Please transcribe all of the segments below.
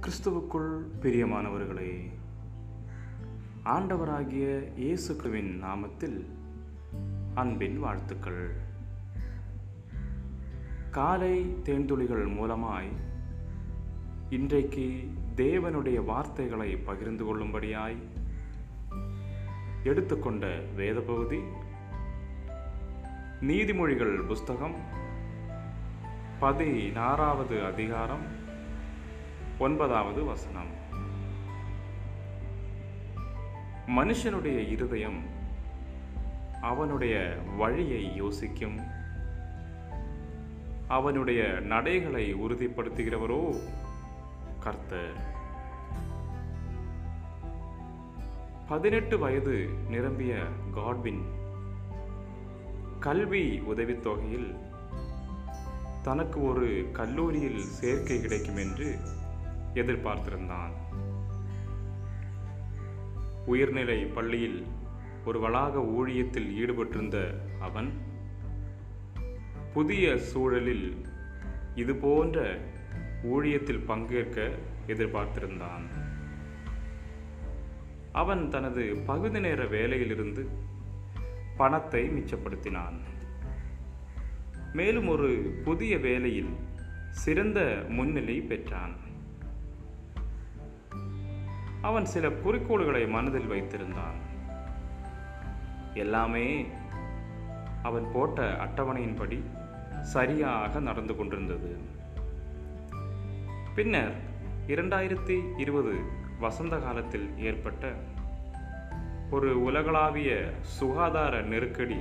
கிறிஸ்துவுக்குள் பிரியமானவர்களே ஆண்டவராகிய இயேசுக்குவின் நாமத்தில் அன்பின் வாழ்த்துக்கள். காலை தேன்துளிகள் மூலமாய் இன்றைக்கு தேவனுடைய வார்த்தைகளை பகிர்ந்து கொள்ளும்படியாய் எடுத்துக்கொண்ட வேத பகுதி நீதிமொழிகள் புஸ்தகம் பதினாறாவது அதிகாரம் ஒன்பதாவது வசனம். மனுஷனுடைய இருதயம் அவனுடைய வழியை யோசிக்கும். அவனுடைய நடைகளை உறுதிப்படுத்துகிறவரோ கர்த்தர். பதினெட்டு வயது நிரம்பிய காட்வின் கல்வி உதவித்தொகையில் தனக்கு ஒரு கல்லூரியில் சேர்க்கை கிடைக்கும் என்று எதிர்பார்த்திருந்தான். உயர்நிலை பள்ளியில் ஒரு வளாக ஊழியத்தில் ஈடுபட்டிருந்த அவன் புதிய சூழலில் இது போன்ற ஊழியத்தில் பங்கேற்க எதிர்பார்த்திருந்தான். அவன் தனது பகுதி நேர வேலையிலிருந்து பணத்தை மிச்சப்படுத்தினான். மேலும் ஒரு புதிய வேலையில் சிறந்த முன்னிலை பெற்றான். அவன் சில குறிக்கோள்களை மனதில் வைத்திருந்தான். எல்லாமே அவன் போட்ட அட்டவணையின்படி சரியாக நடந்து கொண்டிருந்தது. பின்னர் இரண்டாயிரத்தி இருபது வசந்த காலத்தில் ஏற்பட்ட ஒரு உலகளாவிய சுகாதார நெருக்கடி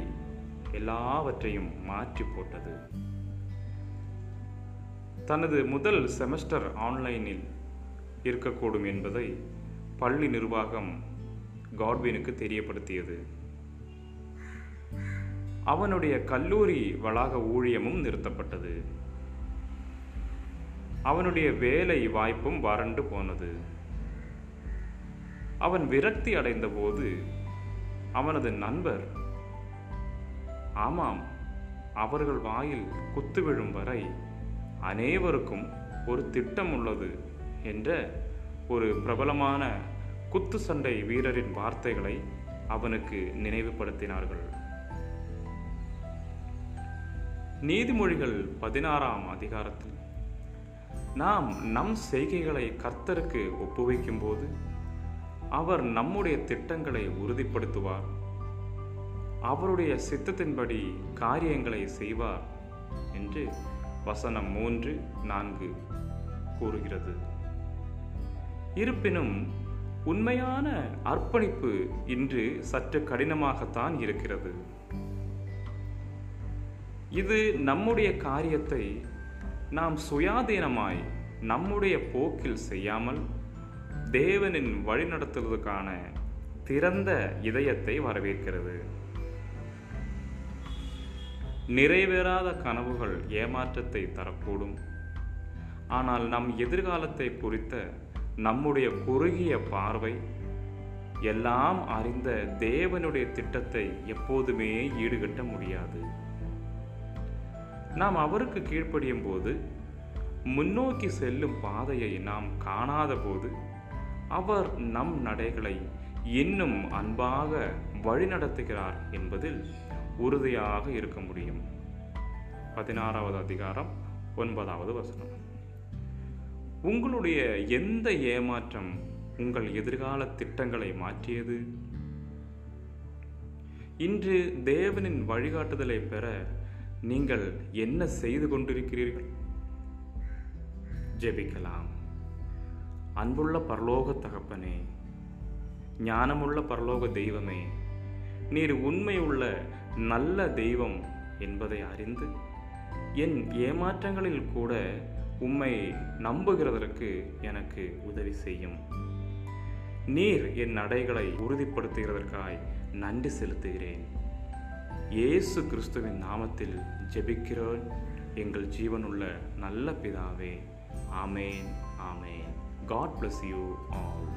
எல்லாவற்றையும் மாற்றி போட்டது. தனது முதல் செமஸ்டர் ஆன்லைனில் இருக்கக்கூடும் என்பதை பள்ளி நிர்வாகம் காட்வினுக்கு தெரியப்படுத்தியது. அவனுடைய கல்லூரி வளாக ஊழியமும் நிறுத்தப்பட்டது. அவனுடைய வேலை வாய்ப்பும் வறண்டு போனது. அவன் விரக்தி அடைந்த போது அவனது நண்பர் ஆமாம் அவர்கள் வாயில் குத்து விழும் வரை அனைவருக்கும் ஒரு திட்டம் உள்ளது என்ற ஒரு பிரபலமான குத்து சண்டை வீரரின் வார்த்தைகளை அவனுக்கு நினைவுபடுத்தினார்கள். நீதிமொழிகள் பதினாறாம் அதிகாரத்தில் நாம் நம் செய்கைகளை கர்த்தருக்கு ஒப்புவிக்கும் போது அவர் நம்முடைய திட்டங்களை உறுதிப்படுத்துவார். அவருடைய சித்தத்தின்படி காரியங்களை செய்வார் என்று வசனம் மூன்று நான்கு கூறுகிறது. இருப்பினும் உண்மையான அர்ப்பணிப்பு இன்று சற்று கடினமாகத்தான் இருக்கிறது. இது நம்முடைய காரியத்தை நாம் சுயாதீனமாய் நம்முடைய போக்கில் செய்யாமல் தேவனின் வழிநடத்துவதற்கான திறந்த இதயத்தை வரவேற்கிறது. நிறைவேறாத கனவுகள் ஏமாற்றத்தை தரக்கூடும். ஆனால் நம் எதிர்காலத்தை குறித்த நம்முடைய குறுகிய பார்வை எல்லாம் அறிந்த தேவனுடைய திட்டத்தை எப்போதுமே ஈடுகட்ட முடியாது. நாம் அவருக்கு கீழ்ப்படியும் போது முன்னோக்கி செல்லும் பாதையை நாம் காணாத போது அவர் நம் நடைகளை இன்னும் அன்பாக வழிநடத்துகிறார் என்பதில் உறுதியாக இருக்க முடியும். பதினாறாவது அதிகாரம் ஒன்பதாவது வசனம். உங்களுடைய எந்த ஏமாற்றம் உங்கள் எதிர்கால திட்டங்களை மாற்றியது? இன்று தேவனின் வழிகாட்டுதலை பெற நீங்கள் என்ன செய்து கொண்டிருக்கிறீர்கள்? ஜெபிக்கலாம். அன்புள்ள பரலோக தகப்பனே ஞானமுள்ள பரலோக தெய்வமே நீர் உண்மை உள்ள நல்ல தெய்வம் என்பதை அறிந்து என் ஏமாற்றங்களில் கூட உம்மை நம்புகிறதற்கு எனக்கு உதவி செய்யும். நீர் என் நடைகளை உறுதிப்படுத்துகிறதற்காய் நன்றி செலுத்துகிறேன். இயேசு கிறிஸ்துவின் நாமத்தில் ஜெபிக்கிறோன் எங்கள் ஜீவனுள்ள நல்ல பிதாவே ஆமேன் ஆமேன். God bless you all